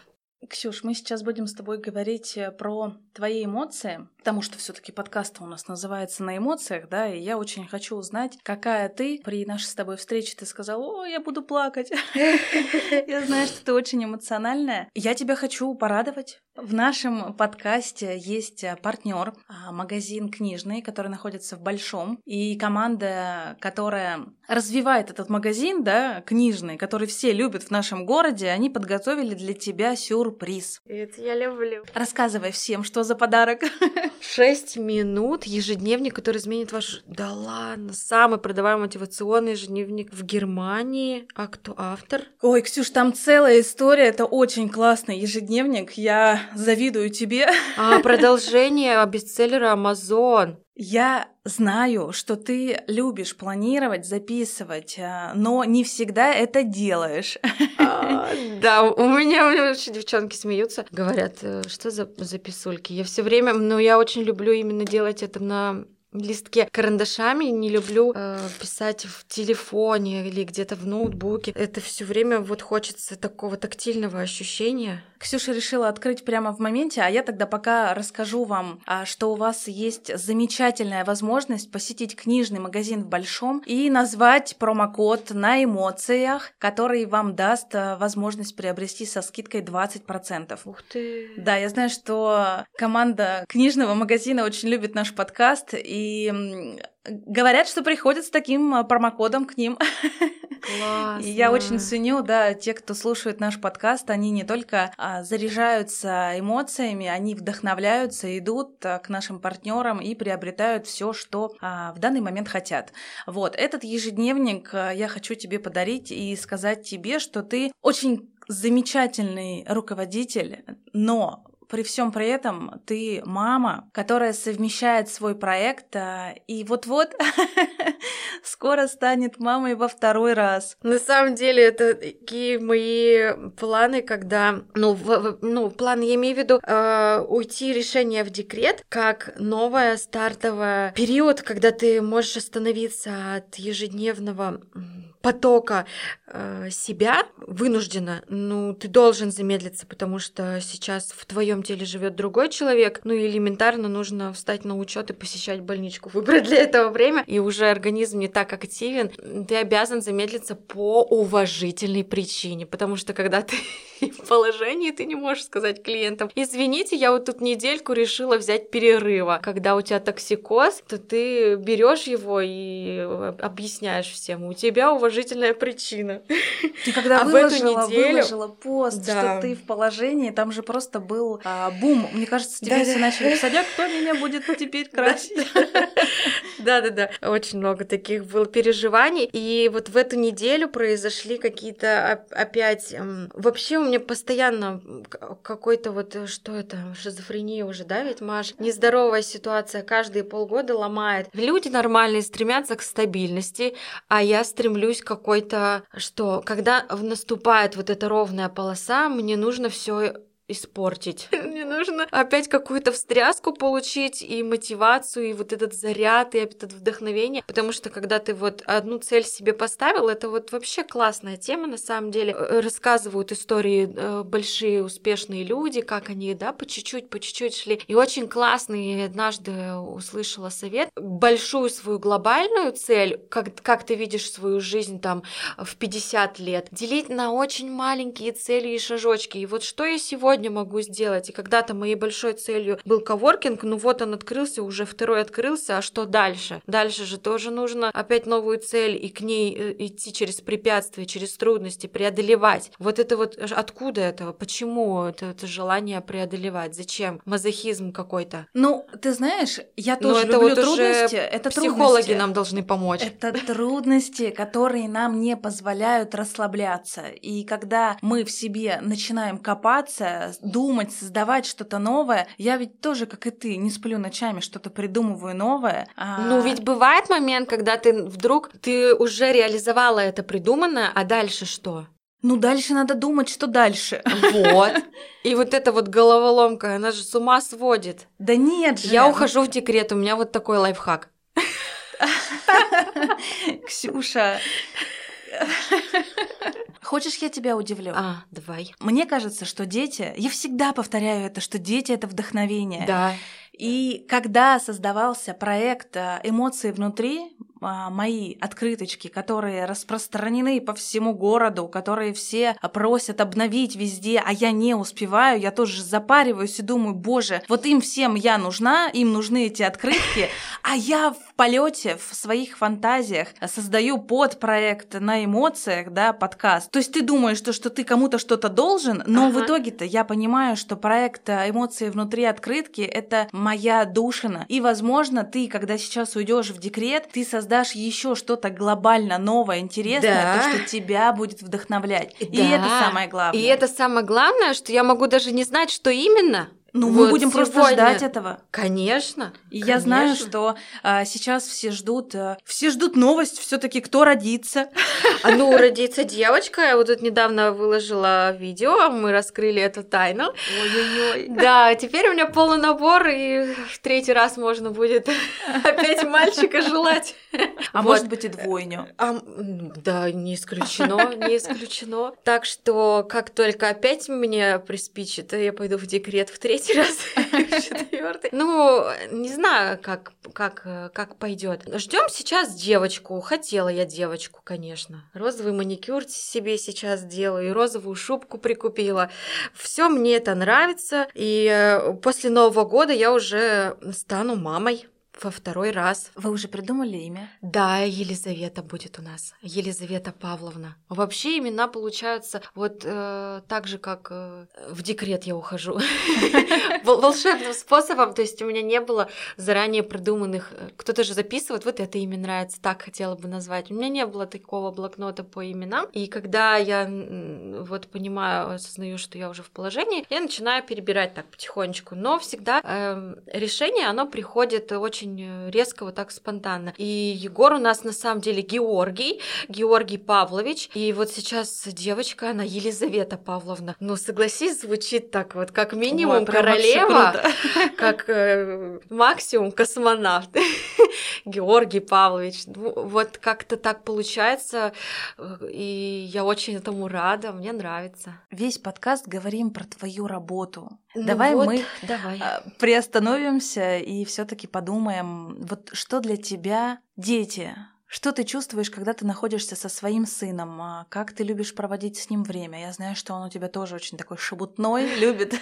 Ксюш, мы сейчас будем с тобой говорить э, про твои эмоции, потому что все-таки подкаст у нас называется на эмоциях, да, и я очень хочу узнать, какая ты при нашей с тобой встрече ты сказала, о, я буду плакать. Я знаю, что ты очень эмоциональная. Я тебя хочу порадовать. В нашем подкасте есть э, партнер, а, магазин книжный, который находится в Большом, и команда, которая развивает этот магазин, да, книжный, который все любят в нашем городе, они подготовили для тебя сюрприз. Это я люблю. Рассказывай всем, что за подарок. Шесть минут ежедневник, который изменит ваш... Да ладно, самый продаваемый мотивационный ежедневник в Германии. А кто автор? Ой, Ксюш, там целая история, это очень классный ежедневник. Я завидую тебе. А, продолжение бестселлера Amazon. Я знаю, что ты любишь планировать, записывать, а, но не всегда это делаешь. А, да, у меня, у меня вообще девчонки смеются, говорят, «Э, что за записульки. Я все время, ну, я очень люблю именно делать это на листке карандашами, не люблю э, писать в телефоне или где-то в ноутбуке. Это все время вот хочется такого тактильного ощущения. Ксюша решила открыть прямо в моменте, а я тогда пока расскажу вам, а, что у вас есть замечательная возможность посетить книжный магазин в Большом и назвать промокод на эмоциях, который вам даст а, возможность приобрести со скидкой 20%. Ух ты! Да, я знаю, что команда книжного магазина очень любит наш подкаст, и говорят, что приходят с таким а, промокодом к ним. Классно. И я очень ценю, да, те, кто слушает наш подкаст, они не только а, заряжаются эмоциями, они вдохновляются, идут а, к нашим партнерам и приобретают все, что а, в данный момент хотят. Вот, этот ежедневник а, я хочу тебе подарить и сказать тебе, что ты очень замечательный руководитель, но при всем при этом ты мама, которая совмещает свой проект а, и вот-вот скоро станет мамой во второй раз. На самом деле это такие мои планы, когда, ну, в, ну план я имею в виду э, уйти решение в декрет как новая стартовая период, когда ты можешь остановиться от ежедневного потока э, себя вынуждена, ну, ты должен замедлиться, потому что сейчас в твоем теле живет другой человек, ну, элементарно нужно встать на учет и посещать больничку, выбрать для этого время, и уже организм не так активен, ты обязан замедлиться по уважительной причине, потому что когда ты в положении, ты не можешь сказать клиентам, извините, я вот тут недельку решила взять перерыва. Когда у тебя токсикоз, то ты берешь его и э, объясняешь всем, у тебя уважительная причина. Ты когда а выложила, в эту неделю... выложила пост, да. что ты в положении, там же просто был а, бум. Мне кажется, тебе да, все да. начали писать, а кто меня будет теперь красить? Да-да-да, очень много таких было переживаний. И вот в эту неделю произошли какие-то опять... Вообще у меня постоянно какой-то вот, э, что это, шизофрения уже, да, ведь, Маш? Нездоровая ситуация каждые полгода ломает. Люди нормальные стремятся к стабильности, а я стремлюсь к какой-то, что когда наступает вот эта ровная полоса, мне нужно все испортить. Мне нужно опять какую-то встряску получить и мотивацию, и вот этот заряд, и этот вдохновение, потому что когда ты вот одну цель себе поставил, это вот вообще классная тема на самом деле. Э, рассказывают истории э, большие успешные люди, как они, да, по чуть-чуть, по чуть-чуть шли. И очень классный однажды услышала совет, большую свою глобальную цель, как, как ты видишь свою жизнь там в 50 лет, делить на очень маленькие цели и шажочки. И вот что я сегодня сегодня могу сделать. И когда-то моей большой целью был коворкинг, ну вот он открылся, уже второй открылся, а что дальше? Дальше же тоже нужно опять новую цель и к ней э, идти через препятствия, через трудности, преодолевать. Вот это вот откуда это? Почему это, это желание преодолевать? Зачем? Мазохизм какой-то. Ну, ты знаешь, я тоже Но это люблю вот трудности. Это психологи трудности. нам должны помочь. Это трудности, которые нам не позволяют расслабляться. И когда мы в себе начинаем копаться, думать, создавать что-то новое. Я ведь тоже, как и ты, не сплю ночами, что-то придумываю новое. А... Ну, ведь бывает момент, когда ты вдруг, ты уже реализовала это придуманное, а дальше что? Ну, дальше надо думать, что дальше. Вот. И вот эта вот головоломка, она же с ума сводит. Да нет же. Я ухожу в декрет, у меня вот такой лайфхак. Ксюша, Хочешь, я тебя удивлю? А, давай. Мне кажется, что дети, я всегда повторяю это, что дети это вдохновение. Да. И когда создавался проект э, «Эмоции внутри», а, мои открыточки, которые распространены по всему городу, которые все просят обновить везде, а я не успеваю, я тоже запариваюсь и думаю, боже, вот им всем я нужна, им нужны эти открытки, а я в полете, в своих фантазиях создаю подпроект на эмоциях, да, подкаст. То есть ты думаешь, что, что ты кому-то что-то должен, но ага. в итоге-то я понимаю, что проект «Эмоции внутри открытки» — это моя душина. И, возможно, ты, когда сейчас уйдешь в декрет, ты создашь еще что-то глобально новое, интересное, да. то, что тебя будет вдохновлять. Да. И это самое главное. И это самое главное, что я могу даже не знать, что именно, Ну, Вот мы будем просто сегодня- ждать этого. Конечно. И я знаю, конечно. что а, сейчас все ждут, а, все ждут новость все-таки, кто родится. А ну, родится девочка. Я вот тут недавно выложила видео, мы раскрыли эту тайну. Ой-ой-ой. Да, теперь у меня полный набор, и в третий раз можно будет опять мальчика желать. А Вот. может быть и двойню. А, да, не исключено, не исключено. Так что, как только опять мне приспичит, я пойду в декрет в третий раз, в четвертый. Ну, не знаю, как, как, как пойдет. Ждем сейчас девочку. Хотела я девочку, конечно. Розовый маникюр себе сейчас делаю, и розовую шубку прикупила. Все мне это нравится. И э, после Нового года я уже стану мамой во второй раз. Вы уже придумали имя? Да, Елизавета будет у нас. Елизавета Павловна. Вообще имена получаются вот э, так же, как э, в декрет я ухожу. Вол- Волшебным способом. То есть у меня не было заранее придуманных... э, Кто-то же записывает, вот это имя нравится, так хотела бы назвать. У меня не было такого блокнота по именам. И когда я вот понимаю, осознаю, что я уже в положении, я начинаю перебирать так потихонечку. Но всегда эм, решение, оно приходит очень э, резко, вот так спонтанно. И Егор у нас на самом деле Георгий, Георгий Павлович. И вот сейчас девочка, она Елизавета Павловна. Ну, согласись, звучит так вот, как минимум Ой, королева, как э, максимум космонавт. Георгий Павлович. Ну, Вот как-то так получается, э, и я очень этому рада, мне нравится. Весь подкаст говорим про твою работу. Ну Давай вот, мы Давай. а, приостановимся и все-таки подумаем, вот что для тебя дети? Что ты чувствуешь, когда ты находишься со своим сыном? А Как ты любишь проводить с ним время? Я знаю, что он у тебя тоже очень такой шебутной, любит.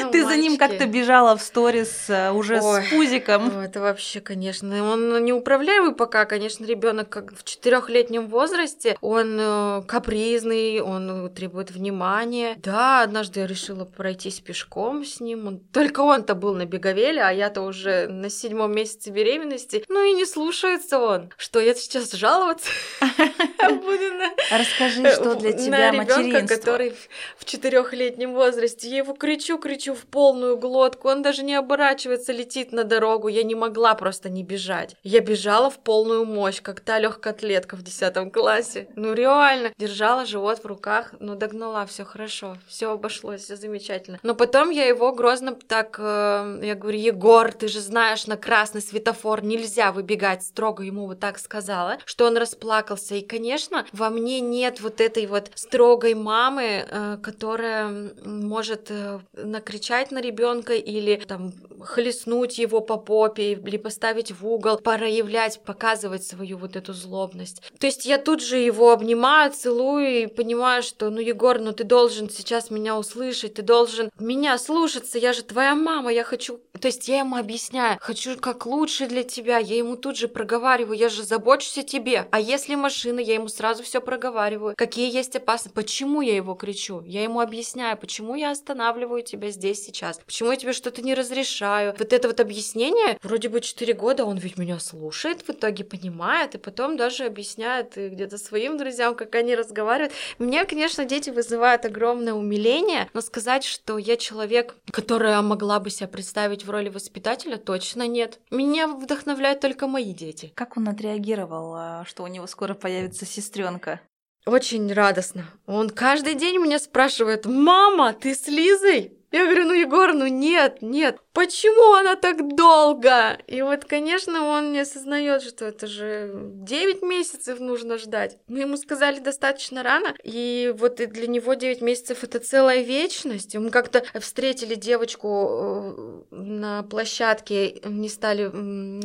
Ну, Ты за ним как-то бежала в сторис а, уже с пузиком. Это вообще, конечно, он неуправляемый пока, конечно, ребенок как в четырехлетнем возрасте, он э, капризный, он э, требует внимания. Да, однажды я решила пройтись пешком с ним, только он-то был на беговеле, а я-то уже на седьмом месяце беременности, ну и не слушается он. Что я сейчас жаловаться буду на Расскажи, что для Э, на тебя ребенка, материнство. который в- четырехлетнем возрасте. Я его кричу, кричу в полную глотку. Он даже не оборачивается, летит на дорогу. Я не могла просто не бежать. Я бежала в полную мощь, как та легкоатлетка в десятом классе. Ну реально. Держала живот в руках, ну догнала, все хорошо, все обошлось, все замечательно. Но потом я его грозно так, э, я говорю, Егор, ты же знаешь, на красный светофор нельзя выбегать, строго ему вот так сказала, что он расплакался. И, конечно, во мне нет вот этой вот строгой мамы, э, которая может э, накричать на ребенка или там хлестнуть его по попе или поставить в угол, проявлять, показывать свою вот эту злобность. То есть я тут же его обнимаю, целую и понимаю, что, ну, Егор, ну ты должен сейчас меня услышать, ты должен меня слушаться, я же твоя мама, я хочу... То есть я ему объясняю, хочу как лучше для тебя, я ему тут же проговариваю, я же забочусь о тебе. А если машина, я ему сразу все проговариваю, какие есть опасности, почему я его кричу, я ему объясняю, почему я останавливаю тебя здесь сейчас, почему я тебе что-то не разрешаю. Вот это вот объяснение, вроде бы 4 года, он ведь меня слушает, в итоге понимает, и потом даже объясняет где-то своим друзьям, как они разговаривают. Мне, конечно, дети вызывают огромное умиление, но сказать, что я человек, которая могла бы себя представить в роли воспитателя, точно нет. Меня вдохновляют только мои дети. Как он отреагировал, а, что у него скоро появится сестренка? Очень радостно. Он каждый день меня спрашивает, мама, ты с Лизой? Я говорю, ну, Егор, ну нет, нет. Почему она так долго? И вот, конечно, он не осознает, что это же 9 месяцев нужно ждать. Мы ему сказали достаточно рано, и вот и для него 9 месяцев это целая вечность. Мы как-то встретили девочку э, на площадке, не стали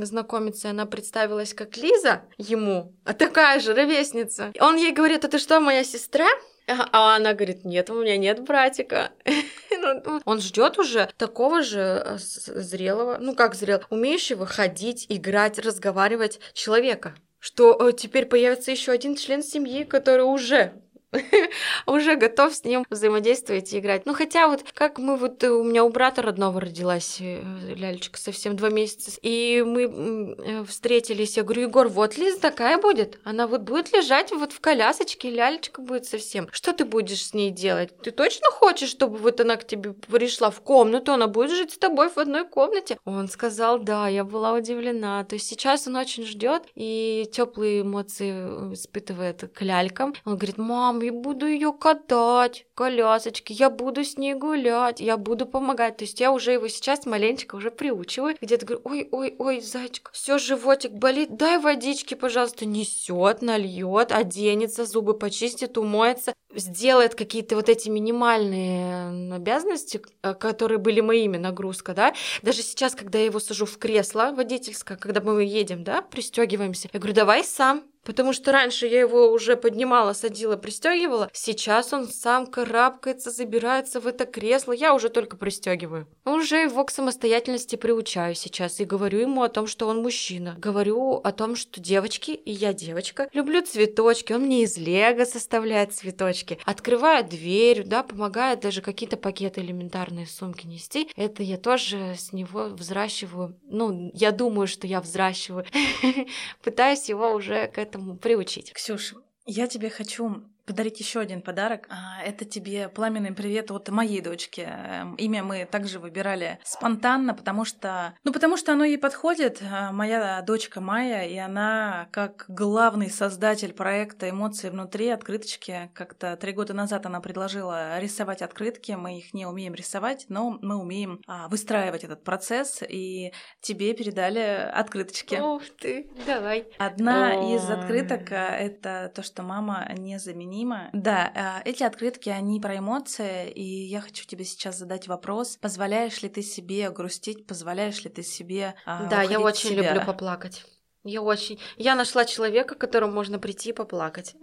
знакомиться, она представилась как Лиза ему, а такая же ровесница. Он ей говорит, а ты что, моя сестра? А она говорит, нет, у меня нет братика. Ну, Он ждет уже такого же э, зрелого, ну как зрелого, умеющего ходить, играть, разговаривать человека. Что э, теперь появится еще один член семьи, который уже уже готов с ним взаимодействовать и играть. Ну, хотя вот как мы вот, у меня у брата родного родилась э, лялечка совсем два месяца, и мы э, встретились, я говорю, Егор, вот Лиза такая будет, она вот будет лежать вот в колясочке, лялечка будет совсем. Что ты будешь с ней делать? Ты точно хочешь, чтобы вот она к тебе пришла в комнату, она будет жить с тобой в одной комнате? Он сказал, да, я была удивлена. То есть сейчас он очень ждет и теплые эмоции испытывает к лялькам. Он говорит, мам, я буду ее катать, колясочки, я буду с ней гулять, я буду помогать. То есть я уже его сейчас маленечко уже приучиваю. Где-то говорю, ой, ой, ой, зайчик, все животик болит, дай водички, пожалуйста, несет, нальет, оденется, зубы почистит, умоется, сделает какие-то вот эти минимальные обязанности, э, которые были моими нагрузка, да. Даже сейчас, когда я его сажу в кресло водительское, когда мы едем, да, пристегиваемся, я говорю, давай сам, Потому что раньше я его уже поднимала, садила, пристегивала. Сейчас он сам карабкается, забирается в это кресло. Я уже только пристегиваю. Уже его к самостоятельности приучаю сейчас и говорю ему о том, что он мужчина. Говорю о том, что девочки, и я девочка, люблю цветочки. Он мне из лего составляет цветочки. Открывает дверь, да, помогает даже какие-то пакеты элементарные сумки нести. Это я тоже с него взращиваю. Ну, я думаю, что я взращиваю. Пытаюсь его уже к этому этому приучить. Ксюш, я тебе хочу подарить еще один подарок. А, это тебе пламенный привет от моей дочки. Эм, имя мы также выбирали спонтанно, потому что, ну, потому что оно ей подходит. А, моя дочка Майя, и она как главный создатель проекта «Эмоции внутри» открыточки. Как-то три года назад она предложила рисовать открытки. Мы их не умеем рисовать, но мы умеем а, выстраивать этот процесс, и тебе передали открыточки. Ух ты, давай. Одна из открыток — это то, что мама не заменила незаменима. Да, э, эти открытки, они про эмоции, и я хочу тебе сейчас задать вопрос. Позволяешь ли ты себе грустить, позволяешь ли ты себе а, Да, я очень люблю поплакать. Я очень... Я нашла человека, к которому можно прийти и поплакать.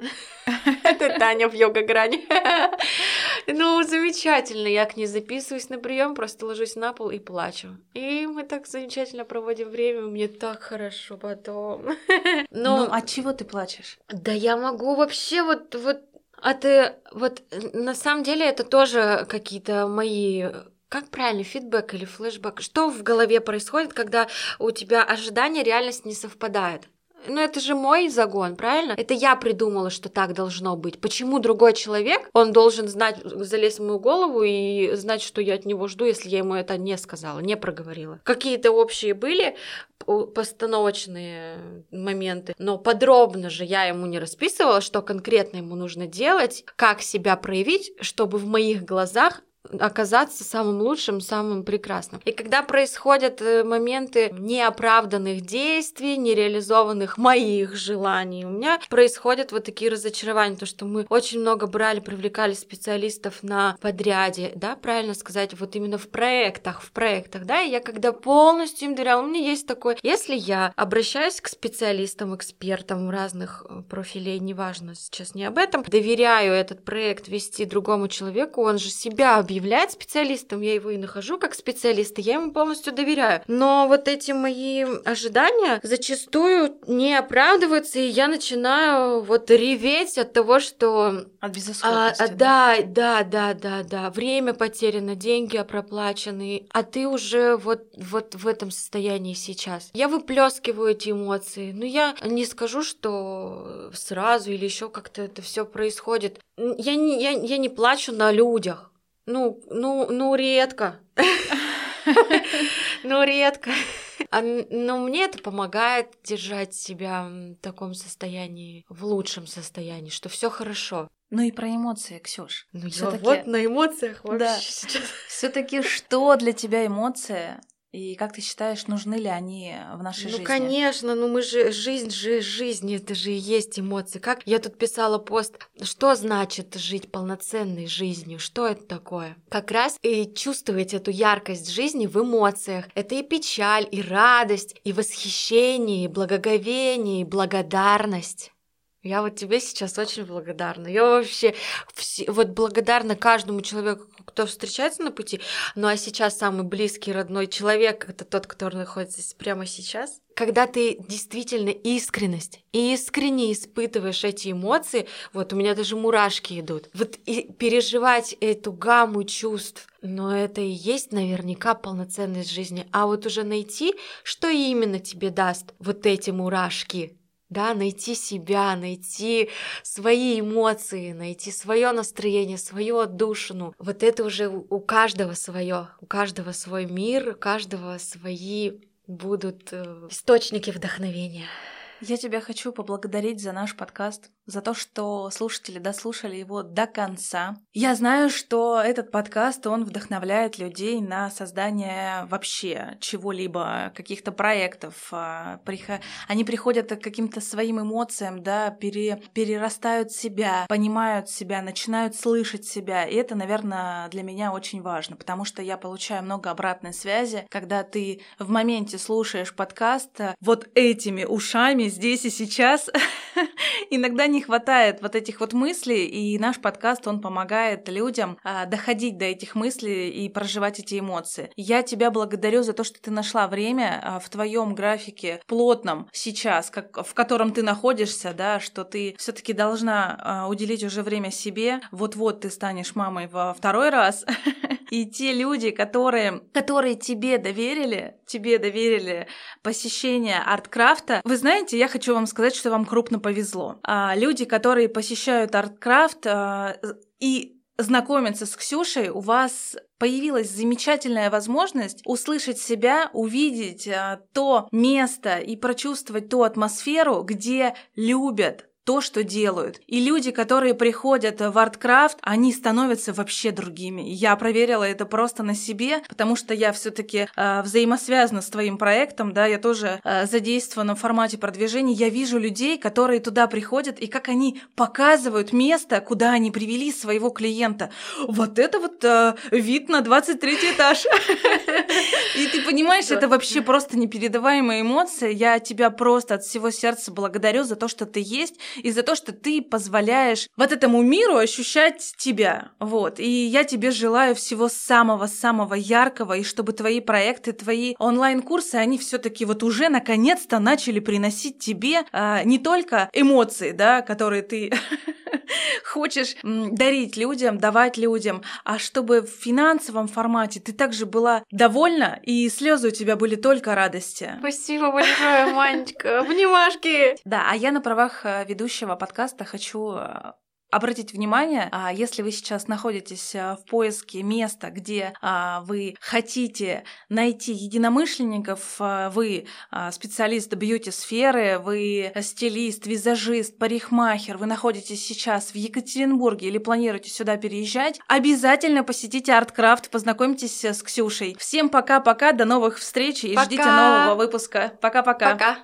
Это Таня в йога-грани. Ну, замечательно. Я к ней записываюсь на прием, просто ложусь на пол и плачу. И мы так замечательно проводим время, мне так хорошо потом. Ну, а чего ты плачешь? Да я могу вообще вот, вот а ты вот на самом деле это тоже какие-то мои как правильно, фидбэк или флешбэк? Что в голове происходит, когда у тебя ожидания реальность не совпадает? Ну, это же мой загон, правильно? Это я придумала, что так должно быть. Почему другой человек, он должен знать, залезть в мою голову и знать, что я от него жду, если я ему это не сказала, не проговорила. Какие-то общие были постановочные моменты, но подробно же я ему не расписывала, что конкретно ему нужно делать, как себя проявить, чтобы в моих глазах оказаться самым лучшим, самым прекрасным. И когда происходят э, моменты неоправданных действий, нереализованных моих желаний, у меня происходят вот такие разочарования, то, что мы очень много брали, привлекали специалистов на подряде, да, правильно сказать, вот именно в проектах, в проектах, да, и я когда полностью им доверяла, у меня есть такое, если я обращаюсь к специалистам, экспертам разных э, профилей, неважно, сейчас не об этом, доверяю этот проект вести другому человеку, он же себя объявляет объявляет специалистом, я его и нахожу как специалиста, я ему полностью доверяю. Но вот эти мои ожидания зачастую не оправдываются, и я начинаю вот реветь от того, что... От безысходности. А, да, да, да, да, да. Время потеряно, деньги проплачены, а ты уже вот, вот в этом состоянии сейчас. Я выплескиваю эти эмоции, но я не скажу, что сразу или еще как-то это все происходит. Я не, я, я не плачу на людях. Ну, ну, ну, редко. Ну, редко. А, но мне это помогает держать себя в таком состоянии, в лучшем состоянии, что все хорошо. Ну и про эмоции, Ксюш. Ну я вот на эмоциях вообще да. сейчас. Все-таки что для тебя эмоция? И как ты считаешь, нужны ли они в нашей ну, жизни? Ну, конечно, ну мы же, жизнь же, жизнь, это же и есть эмоции. Как я тут писала пост, что значит жить полноценной жизнью, что это такое? Как раз и чувствовать эту яркость жизни в эмоциях. Это и печаль, и радость, и восхищение, и благоговение, и благодарность. Я вот тебе сейчас очень благодарна. Я вообще все, вот благодарна каждому человеку, кто встречается на пути. Ну а сейчас самый близкий, родной человек это тот, который находится прямо сейчас. Когда ты действительно искренность, искренне испытываешь эти эмоции, вот у меня даже мурашки идут. Вот и переживать эту гамму чувств, но это и есть наверняка полноценность жизни. А вот уже найти, что именно тебе даст вот эти мурашки, да, найти себя, найти свои эмоции, найти свое настроение, свою отдушину. Вот это уже у каждого свое, у каждого свой мир, у каждого свои будут э, источники вдохновения. Я тебя хочу поблагодарить за наш подкаст за то, что слушатели дослушали его до конца. Я знаю, что этот подкаст, он вдохновляет людей на создание вообще чего-либо, каких-то проектов. А, они приходят к каким-то своим эмоциям, да, пере... перерастают себя, понимают себя, начинают слышать себя. И это, наверное, для меня очень важно, потому что я получаю много обратной связи, когда ты в моменте слушаешь подкаст а, вот этими ушами здесь и сейчас. Иногда не хватает вот этих вот мыслей, и наш подкаст, он помогает людям а, доходить до этих мыслей и проживать эти эмоции. Я тебя благодарю за то, что ты нашла время а, в твоем графике плотном сейчас, как, в котором ты находишься, да, что ты все-таки должна а, уделить уже время себе. Вот-вот ты станешь мамой во второй раз. И те люди, которые, которые тебе доверили, тебе доверили посещение арткрафта, вы знаете, я хочу вам сказать, что вам крупно повезло. А, люди, которые посещают арткрафт а, и знакомятся с Ксюшей, у вас появилась замечательная возможность услышать себя, увидеть а, то место и прочувствовать ту атмосферу, где любят, то, что делают. И люди, которые приходят в арткрафт, они становятся вообще другими. Я проверила это просто на себе, потому что я все-таки э, взаимосвязана с твоим проектом, да, я тоже э, задействована в формате продвижения. Я вижу людей, которые туда приходят, и как они показывают место, куда они привели своего клиента. Вот это вот э, вид на 23 этаж. И ты понимаешь, это вообще просто непередаваемая эмоция. Я тебя просто от всего сердца благодарю за то, что ты есть, и за то, что ты позволяешь вот этому миру ощущать тебя. Вот. И я тебе желаю всего самого-самого яркого, и чтобы твои проекты, твои онлайн-курсы, они все таки вот уже наконец-то начали приносить тебе а, не только эмоции, да, которые ты хочешь дарить людям, давать людям, а чтобы в финансовом формате ты также была довольна, и слезы у тебя были только радости. Спасибо большое, Манечка. Обнимашки. Да, а я на правах э, ведущего подкаста хочу э, обратить внимание, а, если вы сейчас находитесь а, в поиске места, где а, вы хотите найти единомышленников, вы специалист бьюти-сферы, вы стилист, визажист, парикмахер, вы находитесь сейчас в Екатеринбурге или планируете сюда переезжать, обязательно посетите Арткрафт, познакомьтесь с Ксюшей. Всем пока-пока, до новых встреч и пока. ждите нового выпуска. Пока-пока. Пока.